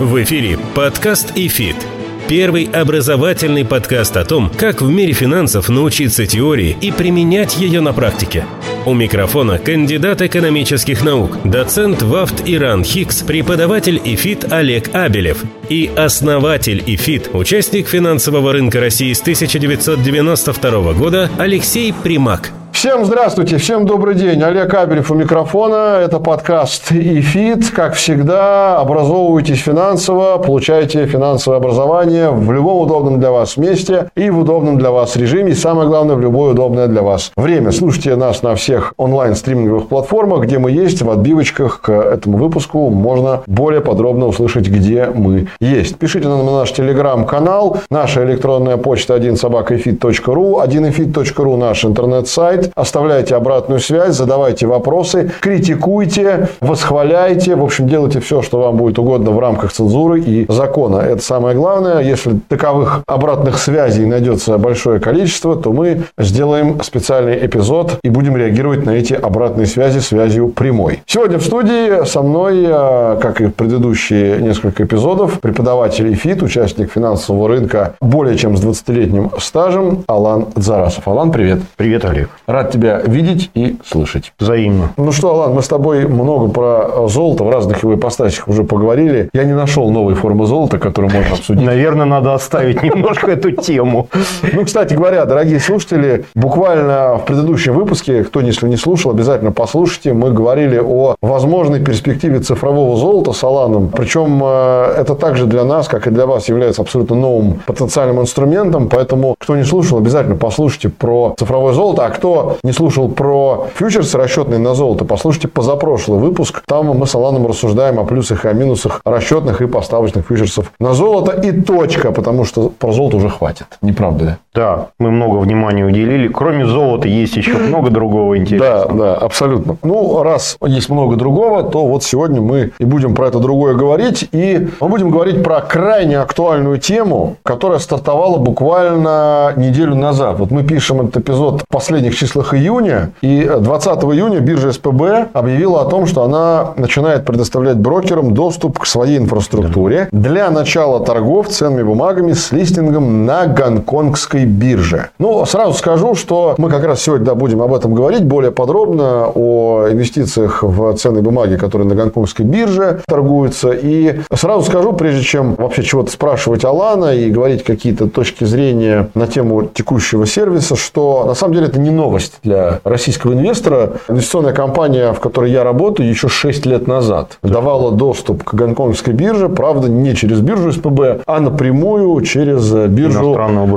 В эфире подкаст «ИФИТ». Первый образовательный подкаст о том, как в мире финансов научиться теории и применять ее на практике. У микрофона кандидат экономических наук, доцент ВАВТ и РАНХиГС, преподаватель ИФИТ Олег Абелев и основатель ИФИТ, участник финансового рынка России с 1992 года Алексей Примак. Всем здравствуйте, всем добрый день. Олег Абелев у микрофона. Это подкаст «Ифит». Как всегда, образовывайтесь финансово, получайте финансовое образование в любом удобном для вас месте и в удобном для вас режиме. И самое главное, в любое удобное для вас время. Слушайте нас на всех онлайн-стриминговых платформах, где мы есть. В отбивочках к этому выпуску можно более подробно услышать, где мы есть. Пишите нам на наш телеграм-канал. Наша электронная почта 1 собакаэфит.ру 1эфит.ру наш интернет-сайт оставляйте обратную связь, задавайте вопросы, критикуйте, восхваляйте. В общем, делайте все, что вам будет угодно в рамках цензуры и закона. Это самое главное. Если таковых обратных связей найдется большое количество, то мы сделаем специальный эпизод и будем реагировать на эти обратные связи связью прямой. Сегодня в студии со мной, э, как и в предыдущие несколько эпизодов, преподаватель ФИТ, участник финансового рынка более чем с 20-летним стажем Алан Дзарасов. Алан, привет. Привет, Олег. Рад тебя видеть и слышать. Взаимно. Ну что, Алан, мы с тобой много про золото в разных его ипостасях уже поговорили. Я не нашел новой формы золота, которую можно обсудить. Наверное, надо оставить немножко эту тему. Ну, кстати говоря, дорогие слушатели, буквально в предыдущем выпуске, кто если не слушал, обязательно послушайте, мы говорили о возможной перспективе цифрового золота с Аланом. Причем э, это также для нас, как и для вас, является абсолютно новым потенциальным инструментом. Поэтому, кто не слушал, обязательно послушайте про цифровое золото. А кто не слушал про фьючерсы, расчетные на золото, послушайте позапрошлый выпуск. Там мы с Аланом рассуждаем о плюсах и о минусах расчетных и поставочных фьючерсов на золото и точка, потому что про золото уже хватит. Не правда ли? Да, мы много внимания уделили. Кроме золота есть еще много другого интересного. Да, да, абсолютно. Ну, раз есть много другого, то вот сегодня мы и будем про это другое говорить. И мы будем говорить про крайне актуальную тему, которая стартовала буквально неделю назад. Вот мы пишем этот эпизод в последних числах числах июня. И 20 июня биржа СПБ объявила о том, что она начинает предоставлять брокерам доступ к своей инфраструктуре для начала торгов ценными бумагами с листингом на гонконгской бирже. Ну, сразу скажу, что мы как раз сегодня будем об этом говорить более подробно, о инвестициях в ценные бумаги, которые на гонконгской бирже торгуются. И сразу скажу, прежде чем вообще чего-то спрашивать Алана и говорить какие-то точки зрения на тему текущего сервиса, что на самом деле это не новость новость для российского инвестора. Инвестиционная компания, в которой я работаю, еще 6 лет назад давала доступ к гонконгской бирже, правда, не через биржу СПБ, а напрямую через биржу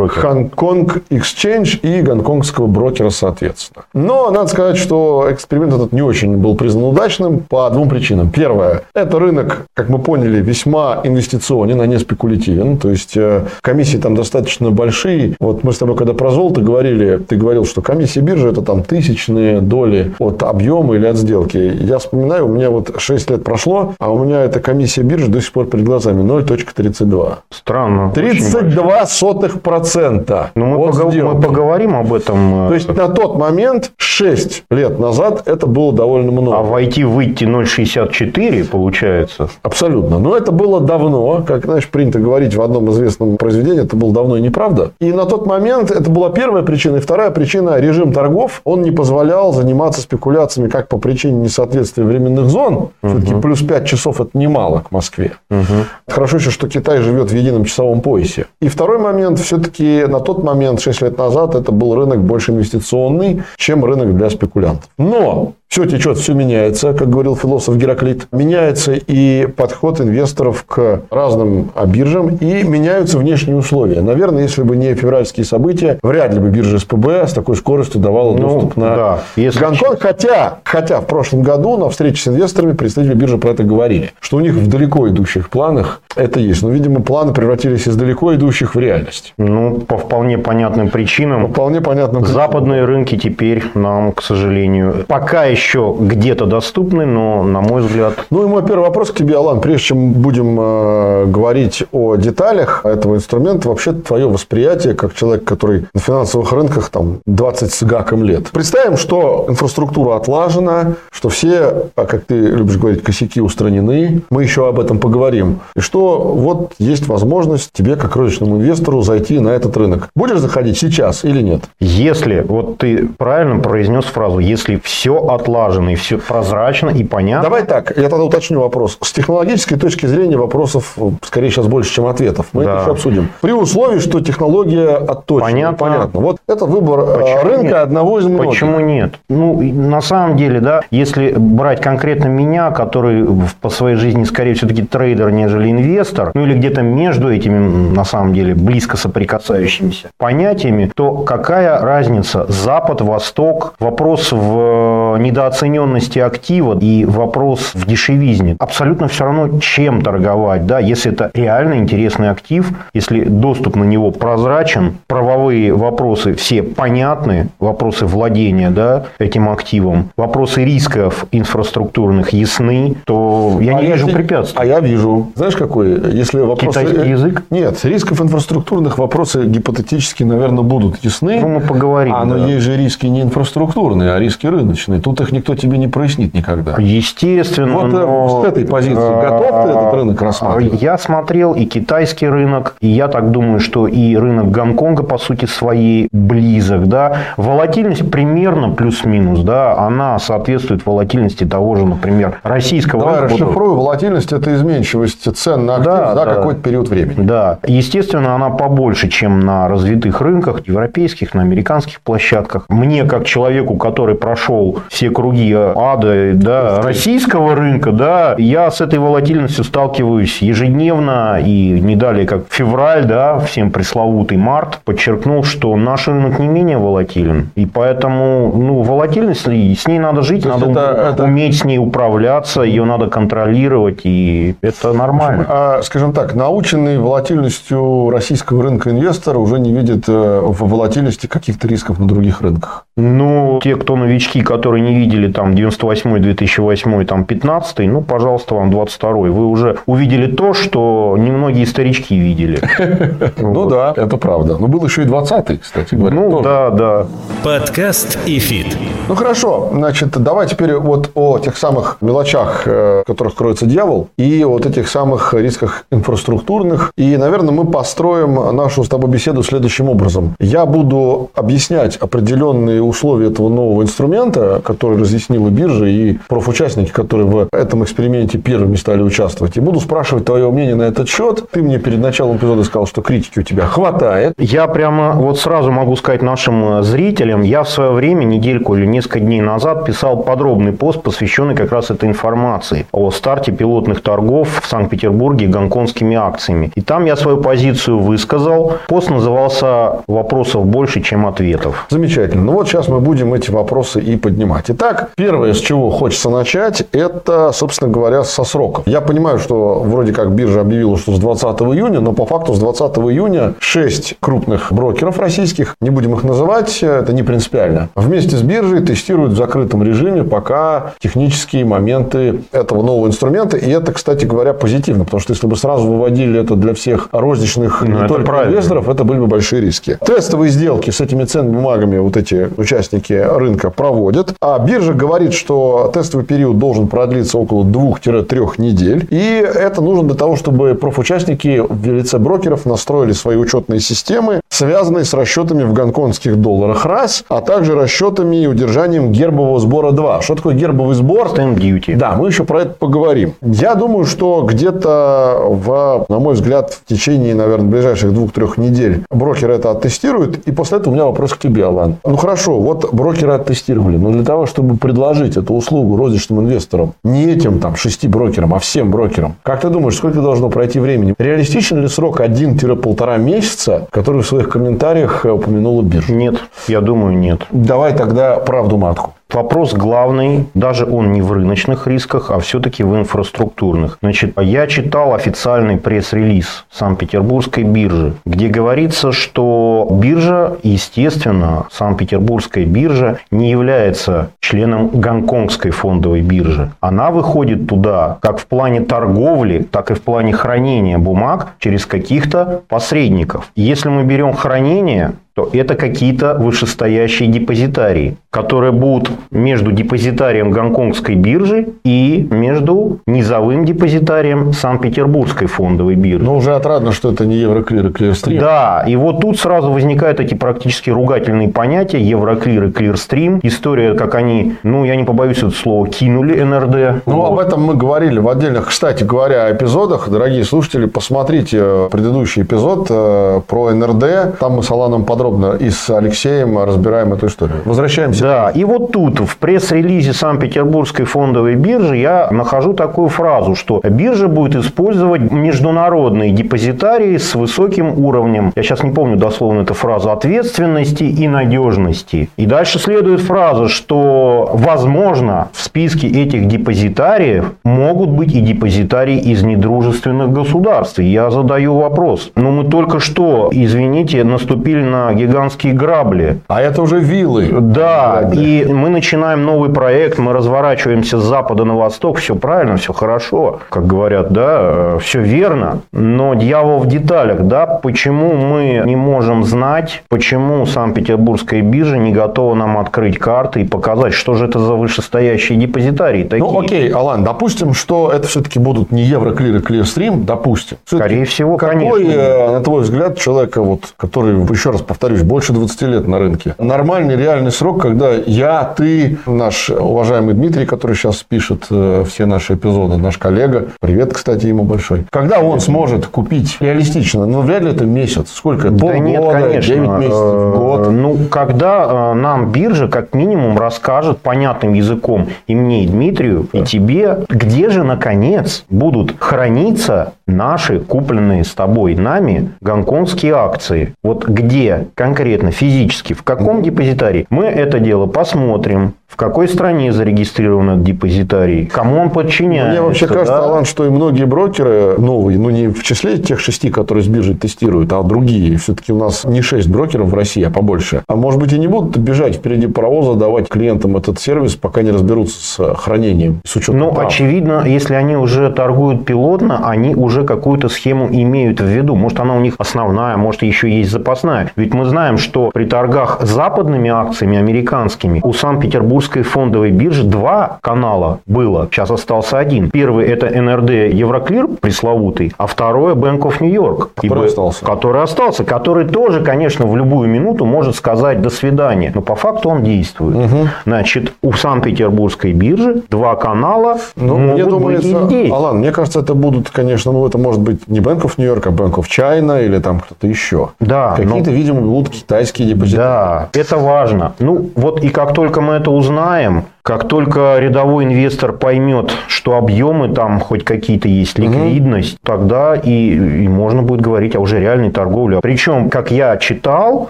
Хонконг Exchange и гонконгского брокера, соответственно. Но надо сказать, что эксперимент этот не очень был признан удачным по двум причинам. Первое, это рынок, как мы поняли, весьма инвестиционен, а не спекулятивен. То есть, э, комиссии там достаточно большие. Вот мы с тобой, когда про золото говорили, ты говорил, что комиссии биржи бирже это там тысячные доли от объема или от сделки. Я вспоминаю, у меня вот 6 лет прошло, а у меня эта комиссия биржи до сих пор перед глазами 0.32. Странно. 32 сотых процента. Ну, мы, погов... мы поговорим об этом. Э, То есть, на тот момент, 6 лет назад, это было довольно много. А войти-выйти 0.64 получается? Абсолютно. Но это было давно. Как, знаешь, принято говорить в одном известном произведении, это было давно и неправда. И на тот момент это была первая причина. И вторая причина – режим торгов, он не позволял заниматься спекуляциями как по причине несоответствия временных зон. Угу. Все-таки плюс 5 часов – это немало к Москве. Угу. Хорошо еще, что Китай живет в едином часовом поясе. И второй момент, все-таки на тот момент, 6 лет назад, это был рынок больше инвестиционный, чем рынок для спекулянтов. Но все течет, все меняется, как говорил философ Гераклит. Меняется и подход инвесторов к разным биржам, и меняются внешние условия. Наверное, если бы не февральские события, вряд ли бы биржа СПБ с такой скоростью давала ну, доступ на да, если Гонконг. Хотя, хотя в прошлом году на встрече с инвесторами представители биржи про это говорили, что у них в далеко идущих планах это есть. Но, видимо, планы превратились из далеко идущих в реальность. Ну, по вполне понятным причинам. По вполне понятным причинам. Западные рынки теперь нам, к сожалению, пока еще еще где-то доступны, но, на мой взгляд... Ну и мой первый вопрос к тебе, Алан. Прежде чем будем э, говорить о деталях этого инструмента, вообще твое восприятие, как человек, который на финансовых рынках там 20 с гаком лет. Представим, что инфраструктура отлажена, что все, а как ты любишь говорить, косяки устранены. Мы еще об этом поговорим. И что вот есть возможность тебе, как розничному инвестору, зайти на этот рынок. Будешь заходить сейчас или нет? Если, вот ты правильно произнес фразу, если все отлажено и все прозрачно и понятно. Давай так, я тогда уточню вопрос. С технологической точки зрения вопросов, скорее, сейчас больше, чем ответов. Мы да. это еще обсудим. При условии, что технология отточена. Понятно. Понятно. Вот это выбор э, Почему рынка нет? одного из многих. Почему нет? Ну, на самом деле, да, если брать конкретно меня, который по своей жизни, скорее, все-таки трейдер, нежели инвестор, ну или где-то между этими, на самом деле, близко соприкасающимися понятиями, то какая разница? Запад, Восток, вопрос в недооцененности актива и вопрос в дешевизне. Абсолютно все равно, чем торговать, да, если это реально интересный актив, если доступ на него прозрачен, правовые вопросы все понятны, вопросы владения, да, этим активом, вопросы рисков инфраструктурных ясны, то я а не вижу препятствий. А я вижу. Знаешь, какой? Если вопросы... Китайский язык? Нет, рисков инфраструктурных вопросы гипотетически, наверное, будут ясны. Ну, мы поговорим. А, но да. есть же риски не инфраструктурные, а риски рыночные. Тут их никто тебе не прояснит никогда. Естественно. Вот э, но... с этой позиции готов ты этот рынок рассматривать? Я смотрел и китайский рынок, и я так думаю, что и рынок Гонконга, по сути своей, близок. Да? Волатильность примерно плюс-минус, да, она соответствует волатильности того же, например, российского Давай рынка. расшифрую. Волатильность – это изменчивость цен на актив да, за да. какой-то период времени. Да. Естественно, она побольше, чем на развитых рынках, европейских, на американских площадках. Мне, как человеку, который прошел все круги ада да, российского рынка, да, я с этой волатильностью сталкиваюсь ежедневно и не далее, как февраль, да, всем пресловутый март, подчеркнул, что наш рынок не менее волатилен. И поэтому, ну, волатильность, с ней надо жить, надо это, это... уметь с ней управляться, ее надо контролировать, и это нормально. А, скажем так, наученный волатильностью российского рынка инвестора уже не видит э, в волатильности каких-то рисков на других рынках. Ну, те, кто новички, которые не видели там 98 2008 там 15 ну, пожалуйста, вам 22 Вы уже увидели то, что немногие старички видели. Ну да, это правда. Но был еще и 20-й, кстати говоря. Ну да, да. Подкаст и фит. Ну хорошо, значит, давай теперь вот о тех самых мелочах, э, в которых кроется дьявол, и вот этих самых рисках инфраструктурных. И, наверное, мы построим нашу с тобой беседу следующим образом. Я буду объяснять определенные условия этого нового инструмента, который разъяснила биржа и профучастники, которые в этом эксперименте первыми стали участвовать. И буду спрашивать твое мнение на этот счет. Ты мне перед началом эпизода сказал, что критики у тебя хватает. Я прямо вот сразу могу сказать нашим э, зрителям, я в свое время, недельку или несколько дней назад, писал подробный пост, посвященный как раз этой информации о старте пилотных торгов в Санкт-Петербурге гонконгскими акциями. И там я свою позицию высказал. Пост назывался «Вопросов больше, чем ответов». Замечательно. Ну вот сейчас мы будем эти вопросы и поднимать. Итак, первое, с чего хочется начать, это, собственно говоря, со сроков. Я понимаю, что вроде как биржа объявила, что с 20 июня, но по факту с 20 июня 6 крупных брокеров российских, не будем их называть, это не принципиально, вместе с биржей тестируют в закрытом режиме пока технические моменты этого нового инструмента. И это, кстати говоря, позитивно, потому что если бы сразу выводили это для всех розничных ну, не только правильно. инвесторов, это были бы большие риски. Тестовые сделки с этими ценными бумагами вот эти участники рынка проводят. А биржа говорит, что тестовый период должен продлиться около 2-3 недель. И это нужно для того, чтобы профучастники в лице брокеров настроили свои учетные системы, связанные с расчетами в гонконгских долларах раз, а также расчетами и удержанием гербового сбора 2. Что такое гербовый сбор? Stamp duty. Да, мы еще про это поговорим. Я думаю, что где-то в, на мой взгляд, в течение, наверное, ближайших двух-трех недель брокеры это оттестируют. И после этого у меня вопрос к тебе, Алан. Ну хорошо, вот брокеры оттестировали, но для того, чтобы предложить эту услугу розничным инвесторам, не этим там шести брокерам, а всем брокерам, как ты думаешь, сколько должно пройти времени? Реалистичен ли срок 1-1,5 месяца, который в своих комментариях упомянула биржа? Нет, я думаю, нет. Давай тогда правду матку. Вопрос главный, даже он не в рыночных рисках, а все-таки в инфраструктурных. Значит, я читал официальный пресс-релиз Санкт-Петербургской биржи, где говорится, что биржа, естественно, Санкт-Петербургская биржа не является членом Гонконгской фондовой биржи. Она выходит туда как в плане торговли, так и в плане хранения бумаг через каких-то посредников. Если мы берем хранение, то это какие-то вышестоящие депозитарии, которые будут между депозитарием Гонконгской биржи и между низовым депозитарием Санкт-Петербургской фондовой биржи. Но уже отрадно, что это не Евроклир и Клирстрим. Да, и вот тут сразу возникают эти практически ругательные понятия Евроклир и Клирстрим. История, как они, ну, я не побоюсь этого слова, кинули НРД. Ну, Вот. об этом мы говорили в отдельных, кстати говоря, эпизодах. Дорогие слушатели, посмотрите предыдущий эпизод э, про НРД. Там мы с Аланом подробно и с Алексеем разбираем эту историю. Возвращаемся. Да, и вот тут в пресс-релизе Санкт-Петербургской фондовой биржи я нахожу такую фразу, что биржа будет использовать международные депозитарии с высоким уровнем, я сейчас не помню дословно эту фразу, ответственности и надежности. И дальше следует фраза, что возможно в списке этих депозитариев могут быть и депозитарии из недружественных государств. Я задаю вопрос, ну мы только что, извините, наступили на гигантские грабли. А это уже виллы. Да, и мы начинаем новый проект, мы разворачиваемся с запада на восток, все правильно, все хорошо, как говорят, да, все верно, но дьявол в деталях, да, почему мы не можем знать, почему Санкт-Петербургская биржа не готова нам открыть карты и показать, что же это за вышестоящие депозитарии такие. Ну, окей, Алан, допустим, что это все-таки будут не Евроклир и Клирстрим, допустим. Скорее всего, Какой, конечно. э, на твой взгляд, человека, вот, который, еще раз повторюсь, больше 20 лет на рынке, нормальный реальный срок, когда я, ты, наш уважаемый Дмитрий, который сейчас пишет э, все наши эпизоды, наш коллега, привет, кстати, ему большой, когда он сможет купить реалистично, ну, вряд ли это месяц, сколько, Да полгода, нет, конечно. 9 месяцев, Э, год. Ну, когда э, нам биржа как минимум расскажет понятным языком и мне, и Дмитрию, и тебе, где же, наконец, будут храниться наши купленные с тобой нами гонконгские акции. Вот где конкретно, физически, в каком депозитарии. Мы это дело посмотрим, в какой стране зарегистрирован этот депозитарий, кому он подчиняется. Мне вообще кажется, да? Алан, что и многие брокеры новые, ну не в числе тех шести, которые с биржей тестируют, а другие. Все-таки у нас не шесть брокеров в России, а побольше. А может быть и не будут бежать впереди паровоза, давать клиентам этот сервис, пока не разберутся с хранением, с учетом Ну, прав. очевидно, если они уже торгуют пилотно, они уже какую-то схему имеют в виду. Может, она у них основная, может, еще есть запасная. Ведь мы знаем, что при торгах западными акциями, американскими, у Санкт-Петербургской фондовой биржи два канала было. Сейчас остался один. Первый – это НРД Евроклир пресловутый, а второе – Bank of New York. Который И остался. Который остался. Который тоже, конечно, в любую минуту может сказать «до свидания». Но по факту он действует. Значит, у Санкт-Петербургской биржи два канала Ну, могут мне быть думается, и здесь. Алан, мне кажется, это будут, конечно, ну, это может быть не Bank of New York, а Bank of China или там кто-то еще. Да, Какие-то, но- видимо, будут китайские депозиты. Да, это важно. Ну, вот и как только мы это узнаем, как только рядовой инвестор поймет, что объемы там хоть какие-то есть, ликвидность, тогда и, и можно будет говорить о уже реальной торговле. Причем, как я читал,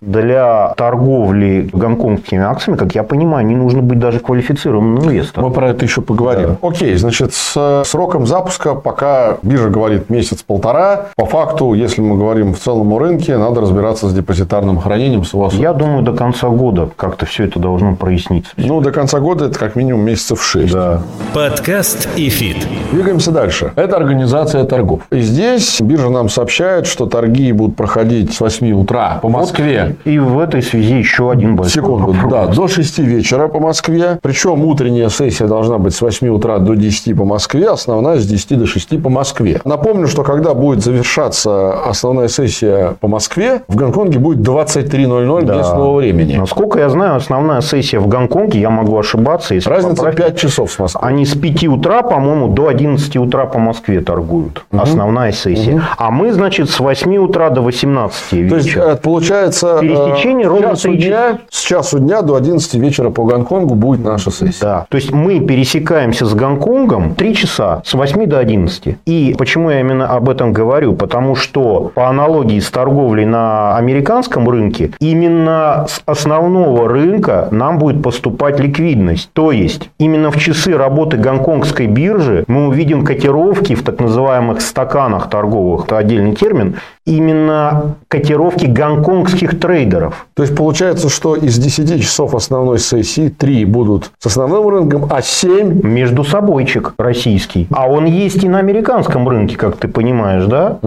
для торговли гонконгскими акциями, как я понимаю, не нужно быть даже квалифицированным инвестором. Мы про это еще поговорим. Окей, значит, с сроком запуска, пока биржа говорит месяц-полтора, по факту, если мы говорим в целом о рынке, надо разбираться с депозитарным хранением, с вас. Я думаю, до конца года как-то все это должно проясниться. Ну, до конца года это как минимум месяцев 6. Да. Подкаст «Эфит». Двигаемся дальше. Это организация торгов. И здесь биржа нам сообщает, что торги будут проходить с 8 утра по Москве. И в этой связи еще один большой Секунду, вопрос. да, до 6 вечера по Москве. Причем утренняя сессия должна быть с 8 утра до 10 по Москве, основная с 10 до 6 по Москве. Напомню, что когда будет завершаться основная сессия по Москве, в Гонконге будет 23.00 Да. местного времени. Насколько я знаю, основная сессия в Гонконге, я могу ошибаться, разница. Если Разница поправить. 5 часов с Москвы. Они с 5 утра, по-моему, до 11 утра по Москве торгуют. Основная сессия. А мы, значит, с 8 утра до 18 То есть, вечера. э, получается, Пересечение э, с ровно часу три дня, с часу дня до 11 вечера по Гонконгу будет наша сессия. Да. То есть мы пересекаемся с Гонконгом 3 часа с 8 до 11. И почему я именно об этом говорю? Потому что по аналогии с торговлей на американском рынке, именно с основного рынка нам будет поступать ликвидность. То есть именно в часы работы гонконгской биржи мы увидим котировки в так называемых стаканах торговых, это отдельный термин, именно котировки гонконгских трейдеров. То есть получается, что из 10 часов основной сессии 3 будут с основным рынком, а 7 Между собойчик российский. А он есть и на американском рынке, как ты понимаешь, да?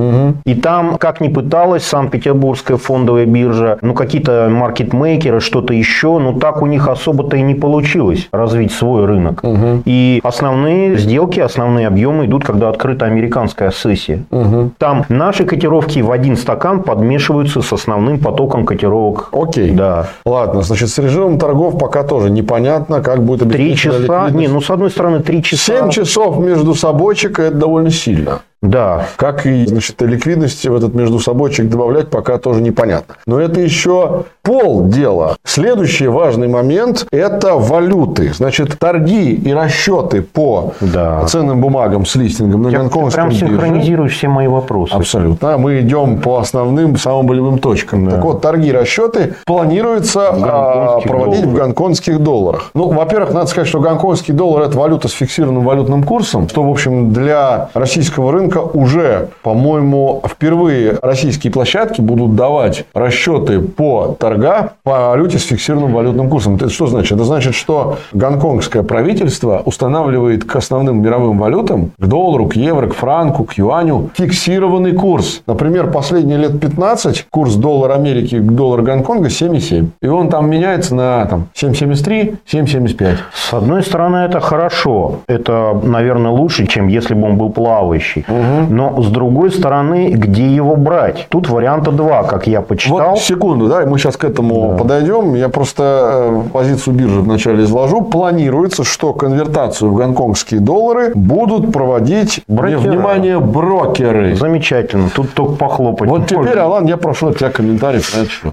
И там, как ни пыталась Санкт-Петербургская фондовая биржа, ну, какие-то маркетмейкеры, что-то еще, ну, так у них особо-то и не получилось развить свой рынок. И основные сделки, основные объемы идут, когда открыта американская сессия. Там наши котировки в один стакан подмешиваются с основным потоком котировок. Окей. Да. Ладно, значит, с режимом торгов пока тоже непонятно, как будет Три часа. Не, ну, с одной стороны, три часа. 7 часов между собойчик – это довольно сильно. Да. Как и значит, ликвидности в этот между собойчик добавлять, пока тоже непонятно. Но это еще пол дела. Следующий важный момент – это валюты. Значит, торги и расчеты по Да. ценным бумагам с листингом на гонконгском прям бирже. синхронизируешь все мои вопросы. Абсолютно. Мы идем по основным, самым болевым точкам. Так вот, торги и расчеты планируется а, проводить в долларах. гонконгских долларах. Ну, во-первых, надо сказать, что гонконгский доллар – это валюта с фиксированным валютным курсом, что, в общем, для российского рынка уже, по-моему, впервые российские площадки будут давать расчеты по торга по валюте с фиксированным валютным курсом. Это что значит? Это значит, что гонконгское правительство устанавливает к основным мировым валютам, к доллару, к евро, к франку, к юаню, фиксированный курс. Например, последние лет 15 курс доллара Америки к доллару Гонконга 7,7. И он там меняется на там, 7,73, 7,75. С одной стороны, это хорошо. Это, наверное, лучше, чем если бы он был плавающий. Но с другой стороны, где его брать? Тут варианта два, как я почитал. Вот секунду, да, и мы сейчас к этому подойдем. Я просто э, позицию биржи вначале изложу. Планируется, что конвертацию в гонконгские доллары будут проводить, Брокеры. внимание, брокеры. Замечательно. Тут только похлопать. Вот теперь, можно. Алан, я прошу от тебя комментарий.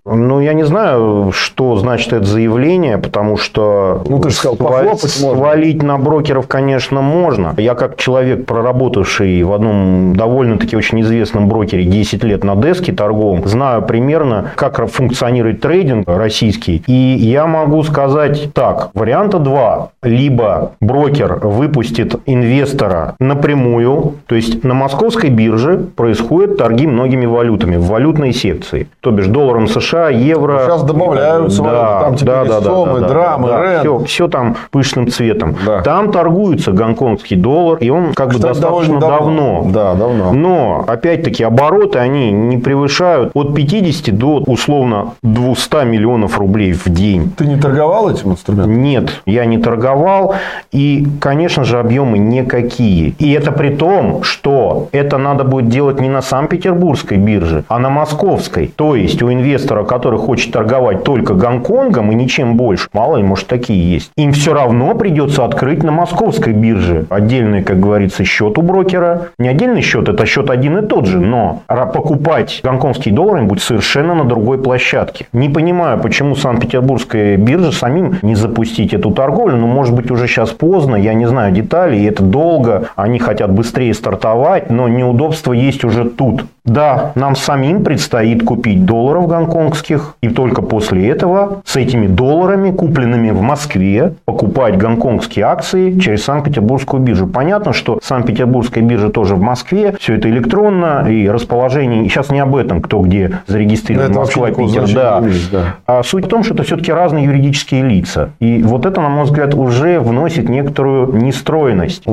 Ну, я не знаю, что значит это заявление, потому что... Ну, ты же сказал, сва- похлопать можно. Свалить на брокеров, конечно, можно. Я как человек, проработавший в одном довольно-таки очень известном брокере 10 лет на деске торговом, знаю примерно, как функционирует трейдинг российский. И я могу сказать так. Варианта два. Либо брокер выпустит инвестора напрямую, то есть на московской бирже происходят торги многими валютами в валютной секции. То бишь долларом США, евро. Сейчас добавляются валюты, там теперь и сомы, драмы, рент. Все, все там пышным цветом. Да. Там торгуется гонконгский доллар, и он как бы Кстати, достаточно довольно давно. Давно. Да, давно. Но, опять-таки, обороты, они не превышают от 50 до, условно, 200 миллионов рублей в день. Ты не торговал этим инструментом? Нет, я не торговал. И, конечно же, объемы никакие. И это при том, что это надо будет делать не на Санкт-Петербургской бирже, а на московской. То есть, у инвестора, который хочет торговать только Гонконгом и ничем больше, мало ли, может, такие есть, им все равно придется открыть на московской бирже отдельный, как говорится, счет у брокера. Не отдельный счет, это счет один и тот же, но покупать гонконгские доллары будет совершенно на другой площадке. Не понимаю, почему Санкт-Петербургская биржа самим не запустить эту торговлю, но может быть уже сейчас поздно, я не знаю деталей, это долго, они хотят быстрее стартовать, но неудобства есть уже тут. Да, нам самим предстоит купить долларов гонконгских, и только после этого с этими долларами, купленными в Москве, покупать гонконгские акции через Санкт-Петербургскую биржу. Понятно, что Санкт-Петербургская биржа тоже в Москве, все это электронно, и расположение, сейчас не об этом, кто где зарегистрирован, Москва, Питер, да. имеет, да. А суть в том, что это все-таки разные юридические лица. И вот это, на мой взгляд, уже вносит некоторую нестройность.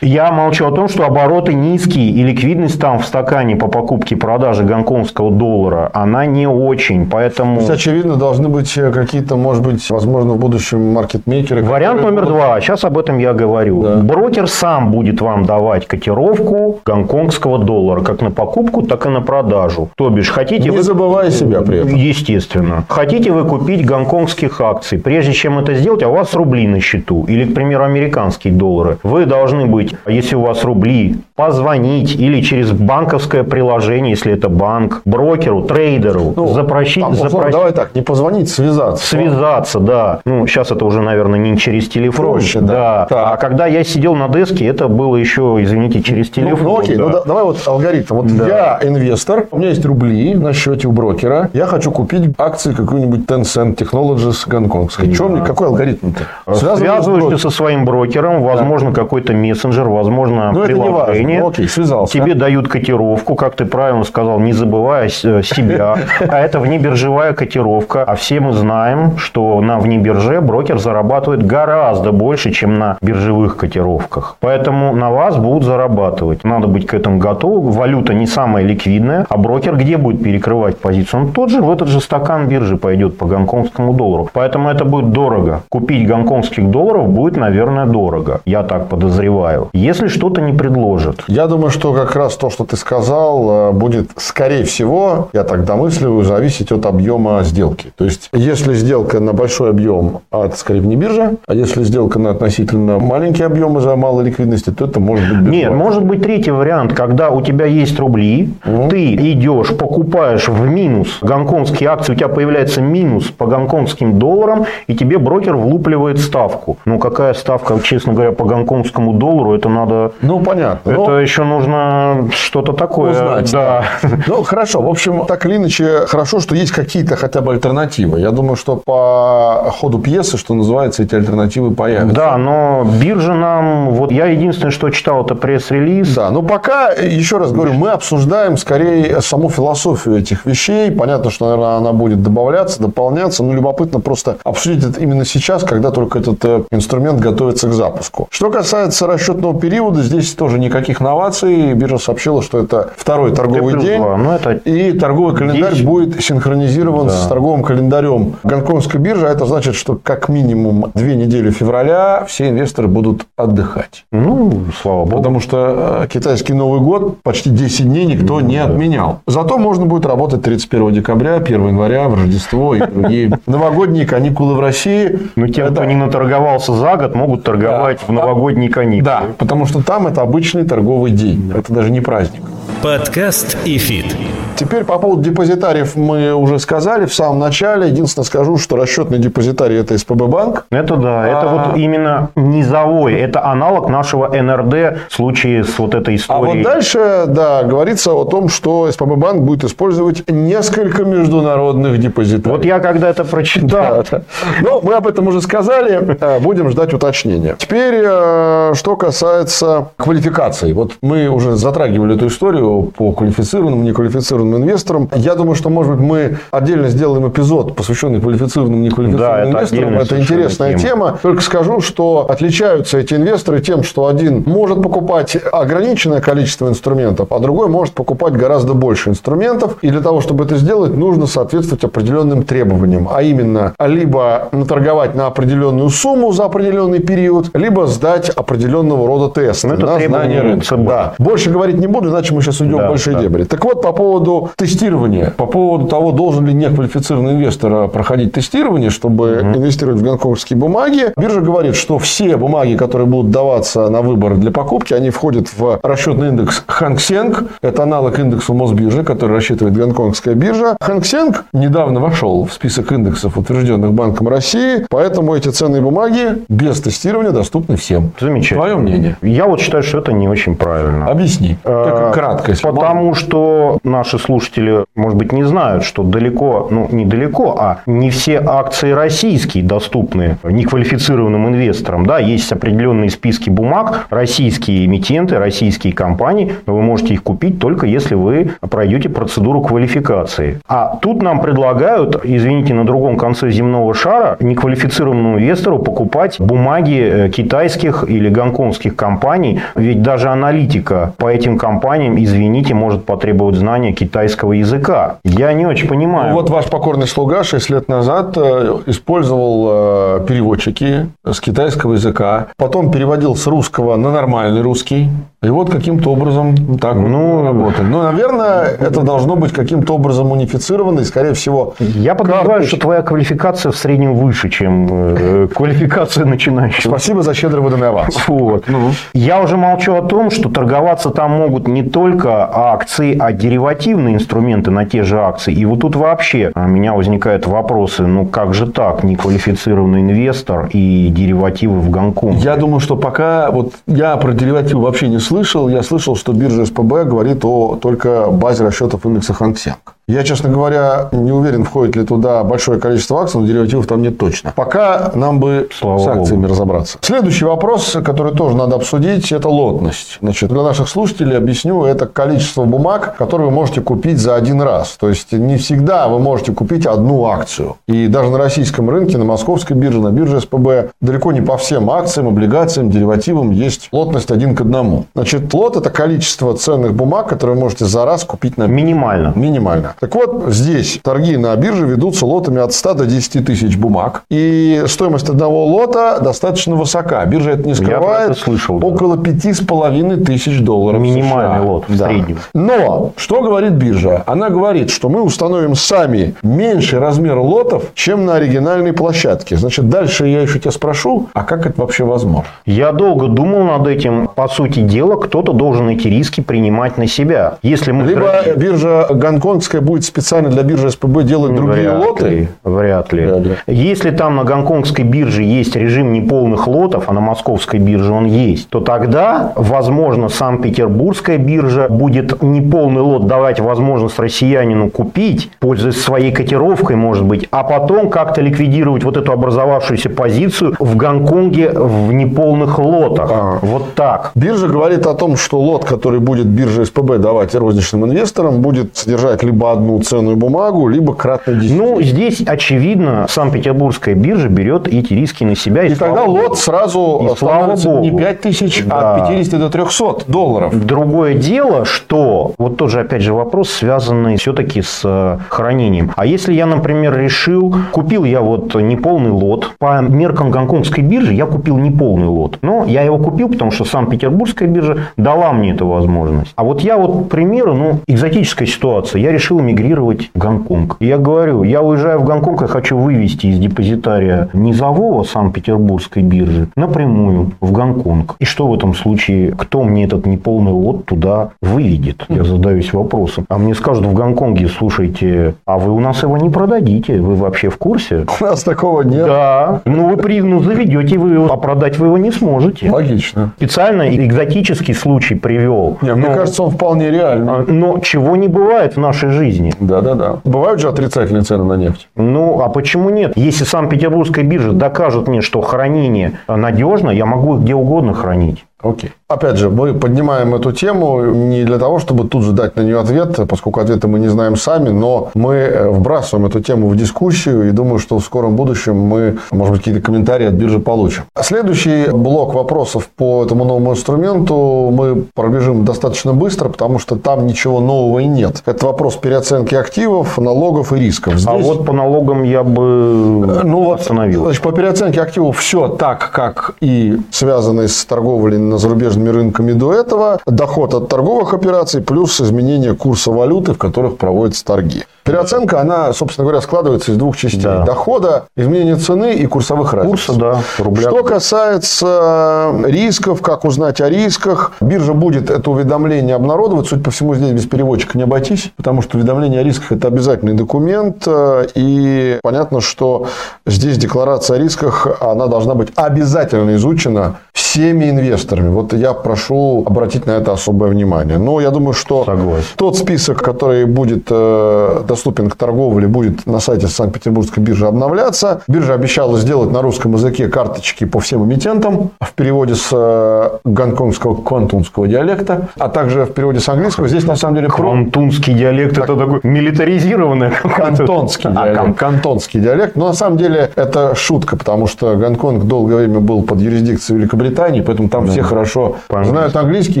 Я молчу о том, что обороты низкие, и ликвидность там в стакане по покупке и продаже гонконгского доллара, она не очень. Поэтому... То есть, очевидно, должны быть э, какие-то, может быть, возможно, в будущем маркетмейкеры. Вариант номер будут- два. Сейчас об этом я говорю. Да. Брокер сам будет вам давать котировку гонконгского доллара, как на покупку, так и на продажу. То бишь, хотите Не вы... забывая себя при этом. Естественно. Хотите вы купить гонконгских акций, прежде чем это сделать, а у вас рубли на счету, или, к примеру, американские доллары, вы должны быть, если у вас рубли, позвонить или через банковское приложение, если это банк, брокеру, трейдеру, Ну, запросить, там, условно, запросить- Давай так, не позвонить, связаться. Связаться, да. Ну, сейчас это уже, наверное, не через телефон. Проще, да. Так. А когда я сидел на деске, это было еще, извините, через Ну, телефон. ну, окей, да. ну да- давай вот алгоритм. Вот Да. я инвестор, у меня есть рубли на счете у брокера, я хочу купить акции какой-нибудь Tencent Technologies гонконгской. Чё мне, какой алгоритм-то? С Связываешься со своим брокером, возможно, какой-то мессенджер, возможно, Ну, важно. приложение. Ну, окей, связался. Тебе дают котировку, как ты правильно сказал, не забывая э, себя. А это внебиржевая котировка. А все мы знаем, что на внебирже брокер зарабатывает гораздо больше, чем на биржевых котировках. Поэтому на вас будут зарабатывать. Надо быть к этому готовым. Валюта не самая ликвидная, а брокер где будет перекрывать позицию? Он тот же, в этот же стакан биржи пойдет по гонконгскому доллару. Поэтому это будет дорого. Купить гонконгских долларов будет, наверное, дорого. Я так подозреваю. Если что-то не предложат. Я думаю, что как раз то, что ты сказал, э, будет, скорее всего, я так домысливаю, зависеть от объема сделки. То есть, если сделка на большой объем, это скорее не биржа, а если сделка на относительно маленький объем из-за малой ликвидности, то это может быть. Нет, может быть третий вариант, когда у тебя есть рубли, ты идешь, покупаешь в минус гонконгские акции, у тебя появляется минус по гонконгским долларам, и тебе брокер влупливает ставку. Ну, какая ставка, честно говоря, по гонконгскому доллару, это надо... Ну, понятно. Это Но- еще нужно что-то такое. узнать. да. Ну, хорошо. В общем, так или иначе, хорошо, что есть какие-то хотя бы альтернативы. Я думаю, что по ходу пьесы, что называется, эти альтернативы появятся. Да, но биржа нам... Вот я единственное, что читал, это пресс-релиз. Да, но пока, еще раз говорю, мы обсуждаем скорее саму философию этих вещей. Понятно, что, наверное, она будет добавляться, дополняться. Но любопытно просто обсудить это именно сейчас, когда только этот э, инструмент готовится к запуску. Что касается расчетного периода, здесь тоже никаких новаций. Биржа сообщила, что это второй торговый день. два. Ну, это И торговый календарь Здесь- будет синхронизирован с торговым календарем Гонконгской биржи. А это значит, что как минимум две недели февраля все инвесторы будут отдыхать. Ну, слава богу. Потому что э, китайский Новый год почти 10 дней никто не отменял. Зато можно будет работать 31 декабря, 1 января, в Рождество и другие новогодние каникулы в России. Ну, те, кто не наторговался за год, могут торговать в новогодние каникулы. Да, потому что там это обычный торговый день. Это даже не праздник. Подкаст «ИФИТ». Теперь по поводу депозитариев мы уже сказали в самом начале. Единственное скажу, что расчетный депозитарий – это СПБ банк. Это да, это А- вот именно низовой, это аналог нашего НРД в случае с вот этой А историей. вот дальше, да, говорится о том, что СПБ банк будет использовать несколько международных депозитариев. Вот я когда это прочитал, Да, да. Ну, мы об этом уже сказали. Э, Будем ждать уточнения. Теперь, э, что касается квалификации. Вот мы уже затрагивали эту историю по квалифицированным, неквалифицированным инвесторам. Я думаю, что, может быть, мы отдельно сделаем эпизод, посвященный квалифицированным, Да, неквалифицированным это инвесторам. Это совершенно интересная тема. тема. Только скажу, что отличаются эти инвесторы тем, что один может покупать ограниченное количество инструментов, а другой может покупать гораздо больше инструментов. И для того, чтобы это сделать, нужно соответствовать определенным требованиям. А именно, либо наторговать на определенную сумму за определенный период, либо сдать определенного рода тесты Ну, это на знание рынка. Да. Больше говорить не буду, иначе мы сейчас уйдем Да, в большие да. дебри. Так вот, по поводу тестирования, по поводу того, должен ли неквалифицированный инвестор э, проходить тестирование, чтобы инвестировать в гонконгские бумаги, биржа говорит, что все бумаги, которые будут даваться на выбор для покупки, они входят в расчетный индекс Hang Seng. Это аналог индекса Мосбиржи, который рассчитывает гонконгская биржа. Hang Seng недавно вошел в список индексов, утвержденных Банком России, поэтому эти ценные бумаги без тестирования доступны всем. замечательно. Твое мнение? Я вот считаю, что это не очень правильно. Объясни. Только Э, кратко. Если Потому что наши слушатели, может быть, не знают, что далеко, ну, недалеко, а не все акции российские доступны неквалифицированным инвесторам. Да, есть определенные списки бумаг, российские эмитенты, российские компании, но вы можете их купить только если вы пройдете процедуру квалификации. А тут нам предлагают, извините, на другом конце земного шара неквалифицированному инвестору покупать бумаги э, китайских или гонконгских компаний, ведь даже аналитика по этим компаниям, извините, может потребовать знания китайского языка. Я не очень понимаю. Ну, вот ваш покорный слуга 6 лет назад э, использовал э, переводчики с китайского языка, потом переводил с русского на нормальный русский. И вот каким-то образом так ну, работает. Ну, наверное, это должно быть каким-то образом унифицировано, и, скорее всего... Я подозреваю, что твоя квалификация в среднем выше, чем э, квалификация начинающего. Спасибо за щедрый выданный аванс. Вот. Ну. Я уже молчу о том, что торговаться там могут не только акции, а деривативные инструменты на те же акции. И вот тут вообще у меня возникают вопросы, ну как же так, неквалифицированный инвестор и деривативы в Гонконге? Я думаю, что пока вот я про деривативы вообще не слышал. Я слышал, что биржа СПБ говорит о только базе расчетов индекса Ханг Сенг. Я, честно говоря, не уверен, входит ли туда большое количество акций, но деривативов там нет точно. Пока нам бы Слава с акциями Богу. разобраться. Следующий вопрос, который тоже надо обсудить, это лотность. Значит, для наших слушателей объясню, это количество бумаг, которые вы можете купить за один раз. То есть, не всегда вы можете купить одну акцию. И даже на российском рынке, на московской бирже, на бирже СПБ, далеко не по всем акциям, облигациям, деривативам есть лотность один к одному. Значит, лот – это количество ценных бумаг, которые вы можете за раз купить на Минимально. Минимально. Так вот, здесь торги на бирже ведутся лотами от 100 до 10 тысяч бумаг. И стоимость одного лота достаточно высока. Биржа это не скрывает. Я это слышал. Около пяти с половиной тысяч долларов Минимальный США. лот в да. среднем. Но, что говорит биржа? Она говорит, что мы установим сами меньший размер лотов, чем на оригинальной площадке. Значит, дальше я еще тебя спрошу, а как это вообще возможно? Я долго думал над этим. По сути дела, кто-то должен эти риски принимать на себя. Если мы Либо биржа гонконгская будет специально для биржи СПБ делать другие вряд лоты? Ли, вряд ли. Вряд ли. Если там на гонконгской бирже есть режим неполных лотов, а на московской бирже он есть, то тогда, возможно, Санкт-Петербургская биржа будет неполный лот давать возможность россиянину купить, пользуясь своей котировкой, может быть, а потом как-то ликвидировать вот эту образовавшуюся позицию в Гонконге в неполных лотах. А. Вот так. Биржа говорит о том, что лот, который будет биржа СПБ давать розничным инвесторам, будет содержать либо одну ценную бумагу, либо кратно 10. Ну, здесь, очевидно, Санкт-Петербургская биржа берет эти риски на себя. И, и тогда лот Богу. сразу и становится не 5 тысяч, а да. от 50 до 300 долларов. Другое дело, что вот тоже, опять же, вопрос, связанный все-таки с э, хранением. А если я, например, решил, купил я вот неполный лот, по меркам гонконгской биржи я купил неполный лот, но я его купил, потому что Санкт-Петербургская биржа дала мне эту возможность. А вот я вот, к примеру, ну, экзотическая ситуация, я решил мигрировать в Гонконг. И я говорю, я уезжаю в Гонконг, я хочу вывести из депозитария низового Санкт-Петербургской биржи напрямую в Гонконг. И что в этом случае, кто мне этот неполный лот туда выведет? Я задаюсь вопросом. А мне скажут в Гонконге, слушайте, а вы у нас его не продадите, вы вообще в курсе? У нас такого нет. Да. Ну, вы при, ну, заведете вы его, а продать вы его не сможете. Логично. Специально экзотический случай привел. Не, но, мне кажется, он вполне реальный. Но чего не бывает в нашей жизни. Да-да-да. Бывают же отрицательные цены на нефть. Ну, а почему нет? Если Санкт-Петербургская биржа докажет мне, что хранение надежно, я могу их где угодно хранить. Окей. Опять же, мы поднимаем эту тему не для того, чтобы тут же дать на нее ответ, поскольку ответы мы не знаем сами, но мы э, вбрасываем эту тему в дискуссию и думаю, что в скором будущем мы, может быть, какие-то комментарии от биржи получим. Следующий блок вопросов по этому новому инструменту мы пробежим достаточно быстро, потому что там ничего нового и нет. Это вопрос переоценки активов, налогов и рисков. А Здесь... А вот по налогам я бы ну, вот, остановил. Значит, по переоценке активов все так, как и связанные с торговлей на зарубежными рынками до этого, доход от торговых операций плюс изменение курса валюты, в которых проводятся торги. Переоценка, она, собственно говоря, складывается из двух частей. Да. Дохода, изменения цены и курсовых разниц. Курса, да. Рубля. Что касается рисков, как узнать о рисках, биржа будет это уведомление обнародовать. Суть по всему, здесь без переводчика не обойтись, потому что уведомление о рисках – это обязательный документ. И понятно, что здесь декларация о рисках, она должна быть обязательно изучена всеми инвесторами. Вот я прошу обратить на это особое внимание. Но я думаю, что Согласен. тот список, который будет э, доступен к торговле, будет на сайте Санкт-Петербургской биржи обновляться. Биржа обещала сделать на русском языке карточки по всем эмитентам в переводе с э, гонконгского квантунского диалекта, а также в переводе с английского. Здесь на самом деле... Квантунский диалект так, это такой милитаризированный. Кантонский а, диалект. Кантонский диалект. Но на самом деле это шутка, потому что Гонконг долгое время был под юрисдикцией Великобритании, поэтому там да. все хорошо знают английский,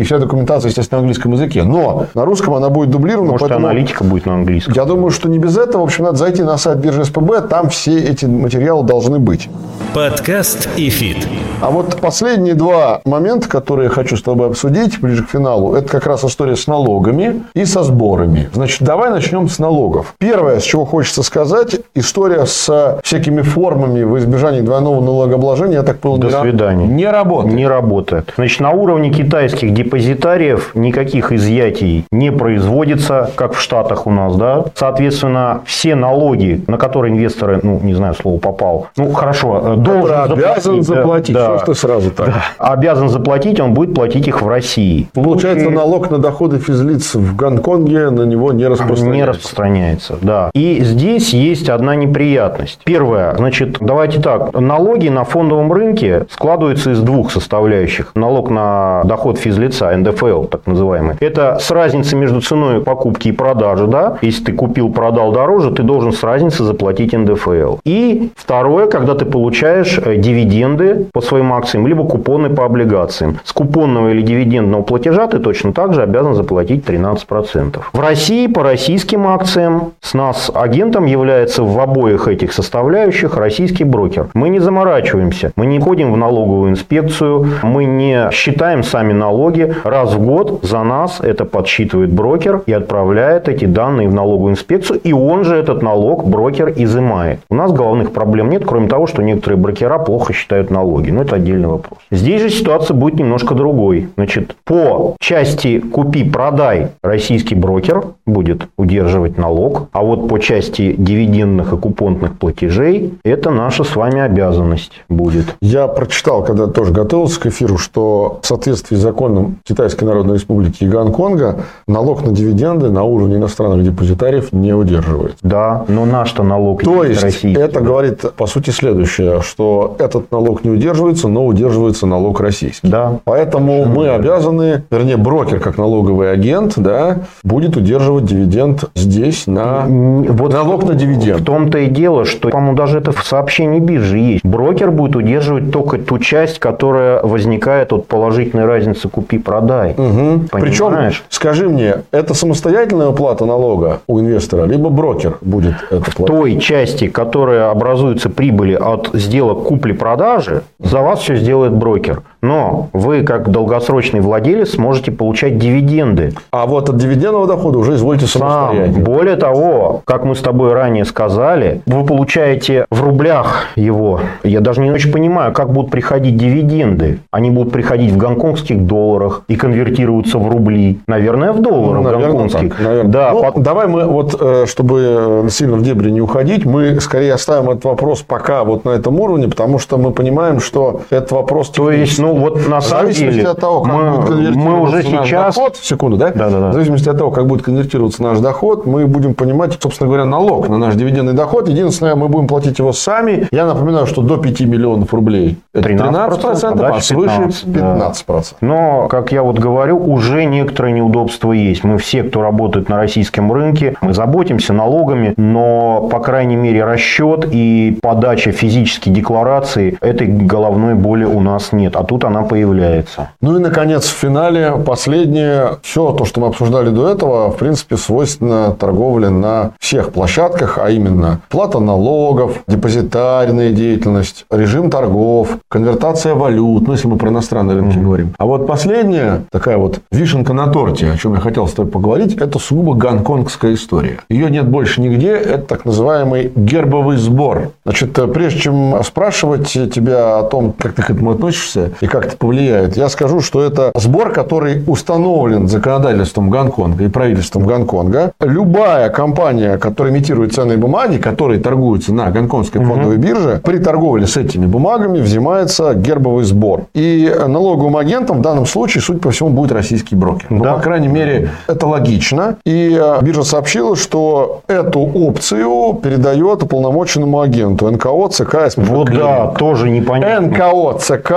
и вся документация, естественно, на английском языке. Но на русском она будет дублирована. Может, поэтому... аналитика будет на английском. Я думаю, что не без этого. В общем, надо зайти на сайт биржи СПБ, там все эти материалы должны быть. Подкаст ИФИТ. А вот последние два момента, которые я хочу с тобой обсудить ближе к финалу, это как раз история с налогами и со сборами. Значит, давай начнем с налогов. Первое, с чего хочется сказать, история с всякими формами в избежании двойного налогообложения, я так понял, До не свидания. Не работает. Не работает. Значит, на уровне китайских депозитариев никаких изъятий не производится, как в Штатах у нас, да. Соответственно, все налоги, на которые инвесторы, ну, не знаю, слово попал, ну, хорошо, должен обязан заплатить. Да, что ж ты сразу так? Да. Обязан заплатить, он будет платить их в России. Получается, случае... налог на доходы физлиц в Гонконге на него не распространяется. Не распространяется, да. И здесь есть одна неприятность. Первое, значит, давайте так. Налоги на фондовом рынке складываются из двух составляющих. Налог на доход физлица, НДФЛ, так называемый. Это с разницей между ценой покупки и продажи, да. Если ты купил, продал дороже, ты должен с разницы заплатить НДФЛ. И второе, когда ты получаешь э, дивиденды по своим акциям, либо купоны по облигациям. С купонного или дивидендного платежа ты точно так же обязан заплатить 13%. В России по российским акциям с нас агентом является в обоих этих составляющих российский брокер. Мы не заморачиваемся, мы не ходим в налоговую инспекцию, мы не считаем сами налоги. Раз в год за нас это подсчитывает брокер и отправляет эти данные в налоговую инспекцию, и он же этот налог брокер изымает. У нас головных проблем нет, кроме того, что некоторые брокера плохо считают налоги. Но это отдельный вопрос. Здесь же ситуация будет немножко другой. Значит, по части купи-продай российский брокер будет удерживать налог, а вот по части дивидендных и купонных платежей это наша с вами обязанность будет. Я прочитал, когда тоже готовился к эфиру, что в соответствии с законом Китайской Народной Республики и Гонконга налог на дивиденды на уровне иностранных депозитариев не удерживается. Да, но наш-то налог То есть, российский. это говорит, по сути, следующее, что этот налог не удерживается, но удерживается налог российский. Да. Поэтому мы обязаны, вернее, брокер как налоговый агент, да, будет удерживать дивиденд здесь на вот налог на дивиденд. В том-то и дело, что, по-моему, даже это в сообщении биржи есть. Брокер будет удерживать только ту часть, которая возникает от положительной разницы купи-продай. Угу. Причем, скажи мне, это самостоятельная уплата налога у инвестора, либо брокер будет это платить? В той части, которая образуется прибыли от сделок купли-продажи, за вас все сделает брокер. Но вы, как долгосрочный владелец, сможете получать дивиденды. А вот от дивидендного дохода уже извольте самостоятельно. Сам. Более того, как мы с тобой ранее сказали, вы получаете в рублях его. Я даже не очень понимаю, как будут приходить дивиденды. Они будут приходить в гонконгских долларах и конвертируются в рубли. Наверное, в долларах ну, наверное, гонконгских. Так, наверное. Да, ну, по... Давай мы, вот, э, чтобы сильно в дебри не уходить, мы скорее оставим этот вопрос пока вот на этом уровне, потому что мы понимаем, что этот вопрос... То есть, ну вот на самом деле, от того, как мы, будет мы уже сейчас... Доход, секунду, да? Да, да, да. В зависимости от того, как будет конвертироваться наш доход, мы будем понимать, собственно говоря, налог на наш дивидендный доход. Единственное, мы будем платить его сами. Я напоминаю, что до 5 миллионов рублей это 13%, 13% а, а свыше 15%. 15%. Да. Но, как я вот говорю, уже некоторые неудобства есть. Мы все, кто работает на российском рынке, мы заботимся налогами, но, по крайней мере, расчет и подача физической декларации этой головной боли у нас нет. А тут тут она появляется. Ну и, наконец, в финале последнее. Все то, что мы обсуждали до этого, в принципе, свойственно торговле на всех площадках, а именно плата налогов, депозитарная деятельность, режим торгов, конвертация валют, ну, если мы про иностранные рынки mm-hmm. говорим. А вот последняя, такая вот вишенка на торте, о чем я хотел с тобой поговорить, это сугубо гонконгская история. Ее нет больше нигде, это так называемый гербовый сбор. Значит, прежде чем спрашивать тебя о том, как ты к этому относишься, и как это повлияет, я скажу, что это сбор, который установлен законодательством Гонконга и правительством Гонконга. Любая компания, которая имитирует ценные бумаги, которые торгуются на гонконгской фондовой угу. бирже, при торговле с этими бумагами взимается гербовый сбор. И налоговым агентом в данном случае, судя по всему, будет российский брокер. Ну, да. по крайней мере, это логично. И э, биржа сообщила, что эту опцию передает уполномоченному агенту НКО ЦК СПБ Вот да, тоже непонятно. НКО ЦК,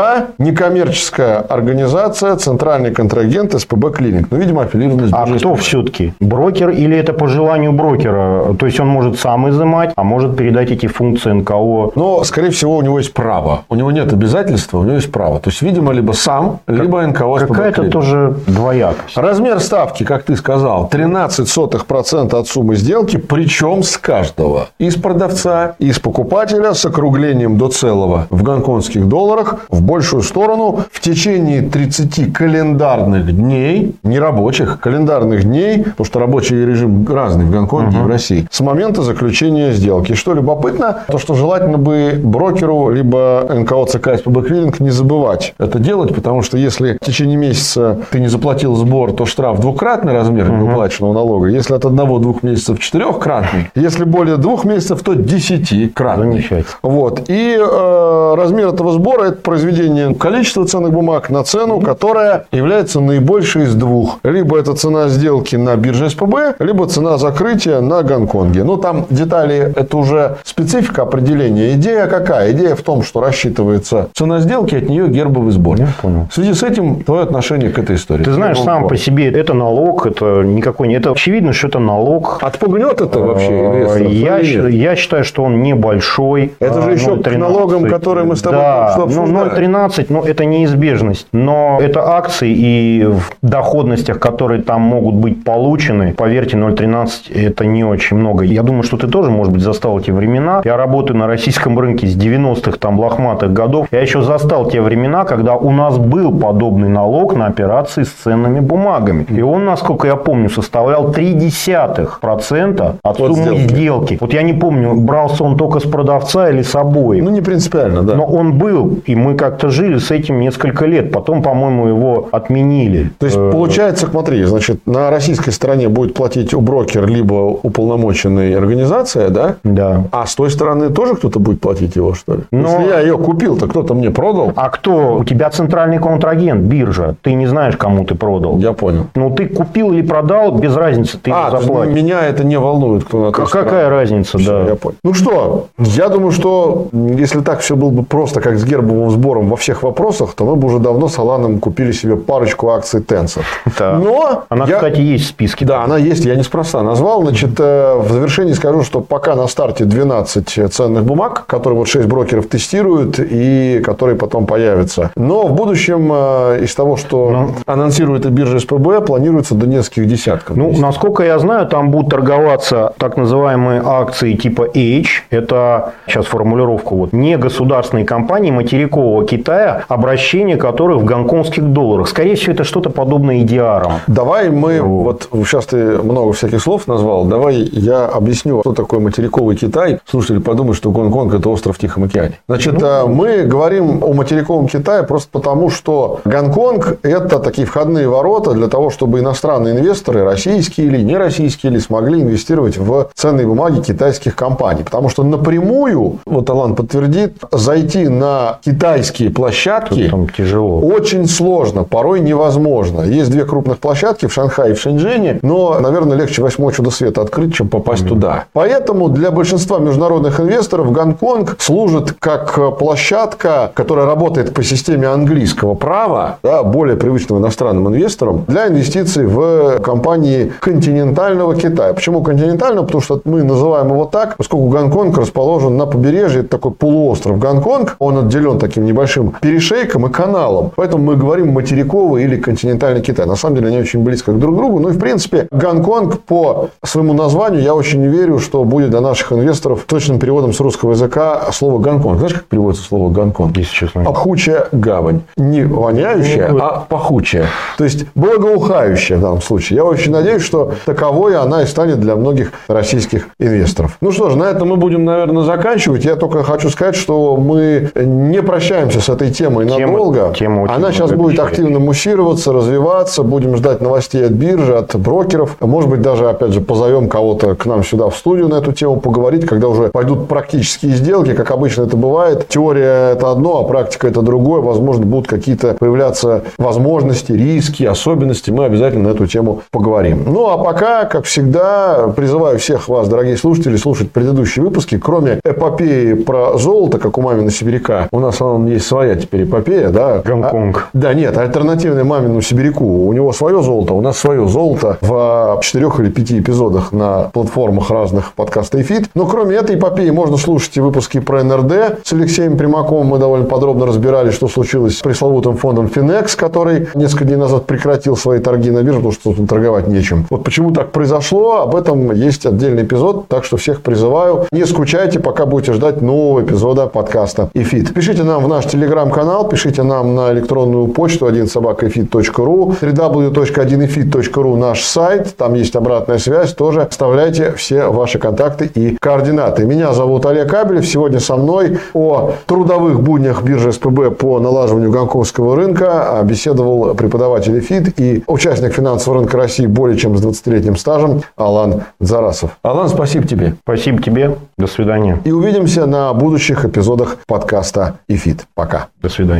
некоммерческая организация, центральный контрагент СПБ Клиник. Ну, видимо, аффилированный с А кто все-таки? Брокер или это по желанию брокера? То есть, он может сам изымать, а может передать эти функции НКО? Но, скорее всего, у него есть право. У него нет обязательства, у него есть право. То есть, видимо, либо сам, либо НКО СПБ Какая-то тоже двоякость. Размер ставки, как ты сказал, 13% от суммы сделки, причем с каждого. Из продавца, из покупателя с округлением до целого в гонконгских долларах в большую сторону в течение 30 календарных дней, не рабочих, календарных дней, потому что рабочий режим разный в Гонконге угу. и в России, с момента заключения сделки. Что любопытно, то что желательно бы брокеру либо НКО ЦК СПБ Клиринг не забывать это делать, потому что если в течение месяца ты не заплатил сбор, то штраф двукратный размер угу. неуплаченного налога. Если от одного-двух месяцев четырехкратный, если более двух месяцев, то десятикратный. Вот. И э, размер этого сбора – это произведение количества ценных бумаг на цену, которая является наибольшей из двух. Либо это цена сделки на бирже СПБ, либо цена закрытия на Гонконге. Ну, там детали – это уже специфика определения. Идея какая? Идея в том, что рассчитывается цена сделки, от нее гербовый сбор. Я понял. В связи с этим твое отношение к этой истории? Ты знаешь, сам по себе это налог, это никакой не... Это очевидно, что это налог. Отпугнет это вообще? Я, я считаю, что он небольшой. Это же еще 0,13. к налогам, которые мы с тобой да, ну, 0,13, ну, это неизбежность. Но это акции и в доходностях, которые там могут быть получены, поверьте, 0,13 это не очень много. Я думаю, что ты тоже, может быть, застал эти времена. Я работаю на российском рынке с 90-х там лохматых годов. Я еще застал те времена, когда у нас был подобный налог на операции с ценными бумагами. И он, насколько я помню, составлял 0,3% от вот суммы сделки. сделки. Вот я не помню, брался он только с продавца или с обоих. Ну, не принципиально, да. Но он был, и мы как-то жили с этим несколько лет. Потом, по-моему, его отменили. То есть, э, получается, смотри, значит, на российской стороне будет платить у брокер либо уполномоченная организация, да? Да. А с той стороны тоже кто-то будет платить его, что ли? Но... Если я ее купил, то кто-то мне продал. А кто? У тебя центральный контрагент, биржа. Ты не знаешь, кому ты продал. Я понял. Ну, ты купил или продал, без разницы, ты а, заплатишь. меня это не волнует, кто на Какая разница, все, да. Я понял. Ну что, я думаю, что если так все было бы просто, как с гербовым сбором во всех вопросах, то мы бы уже давно с Аланом купили себе парочку акций Tencent. Да. Но она, я... кстати, есть в списке. Да, она есть, я неспроста назвал. Значит, э, в завершении скажу, что пока на старте 12 ценных бумаг, которые вот 6 брокеров тестируют и которые потом появятся. Но в будущем э, из того, что. Ну. анонсирует и биржа СПБ, планируется до нескольких десятков. Ну, насколько я знаю, там будут торговаться так называемые акции типа H. Это, сейчас формулировку, вот, не государственные компании материкового Китая, обращение которых в гонконгских долларах. Скорее всего, это что-то подобное EDR. Давай мы, вот. вот сейчас ты много всяких слов назвал, давай я объясню, что такое материковый Китай. Слушатели подумают, что Гонконг – это остров в Тихом океане. Значит, ну, э, мы говорим о материковом Китае просто потому, что Гонконг – это такие входные ворота для того, чтобы иностранные инвесторы, российские или нероссийские, или смогли инвестировать в ценные бумаги китайских компаний. Потому что напрямую, вот Алан подтвердит, зайти на китайские площадки там тяжело. очень сложно, порой невозможно. Есть две крупных площадки в Шанхае и в Шэньчжэне, но, наверное, легче восьмое чудо света открыть, чем попасть mm-hmm. туда. Поэтому для большинства международных инвесторов Гонконг служит как площадка, которая работает по системе английского права, да, более привычного иностранным инвесторам, для инвестиций в компании континентального Китая. Почему континентального? Потому что мы называем его так, поскольку Гонконг расположен на побережье, это такой полуостров Гонконг, он отделен таким небольшим перешейком и каналом. Поэтому мы говорим материковый или континентальный Китай. На самом деле они очень близко друг к другу. Ну и в принципе Гонконг по своему названию я очень верю, что будет для наших инвесторов точным переводом с русского языка слово Гонконг. Знаешь, как переводится слово Гонконг? Если честно. Пахучая гавань. Не воняющая, а пахучая. То есть благоухающая в данном случае. Я очень надеюсь, что таковой она и станет для многих российских инвесторов. Ну что ж, на этом мы будем, наверное, заканчивать. Я только хочу сказать, что мы не прощаемся с этой темой тема, надолго. Тема очень Она сейчас будет активно муссироваться, развиваться. Будем ждать новостей от биржи, от брокеров. Может быть, даже, опять же, позовем кого-то к нам сюда в студию на эту тему поговорить, когда уже пойдут практические сделки, как обычно это бывает. Теория – это одно, а практика – это другое. Возможно, будут какие-то появляться возможности, риски, особенности. Мы обязательно на эту тему поговорим. Ну, а пока, как всегда, призываю всех вас, дорогие слушатели, слушать предыдущие выпуски. Кроме эпопеи про золото, как у мамина сибиряка, у нас он есть своя теперь эпопея, да? Гонконг. А, да, нет, альтернативная Мамину-Сибиряку. У него свое золото, у нас свое золото в четырех или пяти эпизодах на платформах разных подкаста ИФИТ. Но кроме этой эпопеи можно слушать и выпуски про НРД с Алексеем Примаковым. Мы довольно подробно разбирали, что случилось с пресловутым фондом FinEx, который несколько дней назад прекратил свои торги на бирже, потому что тут торговать нечем. Вот почему так произошло, об этом есть отдельный эпизод, так что всех призываю. Не скучайте, пока будете ждать нового эпизода подкаста «ИФИТ». Пишите нам в наш телеграм-канал, пишите нам на электронную почту 1собакаифит.ру, www.1ifit.ru наш сайт, там есть обратная связь, тоже оставляйте все ваши контакты и координаты. Меня зовут Олег Абелев, сегодня со мной о трудовых буднях биржи СПБ по налаживанию гонконгского рынка беседовал преподаватель ИФИТ и участник финансового рынка России более чем с 20-летним стажем Алан Зарасов. Алан, спасибо тебе. Спасибо тебе. До свидания. И увидимся на будущих эпизодах подкаста «ИФИТ». Пока. До свидания.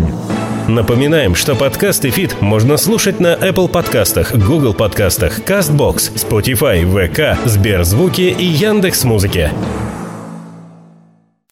Напоминаем, что подкаст «ИФИТ» можно слушать на Apple подкастах, Google подкастах, CastBox, Spotify, VK, Сберзвуки и Яндекс.Музыке. Музыке.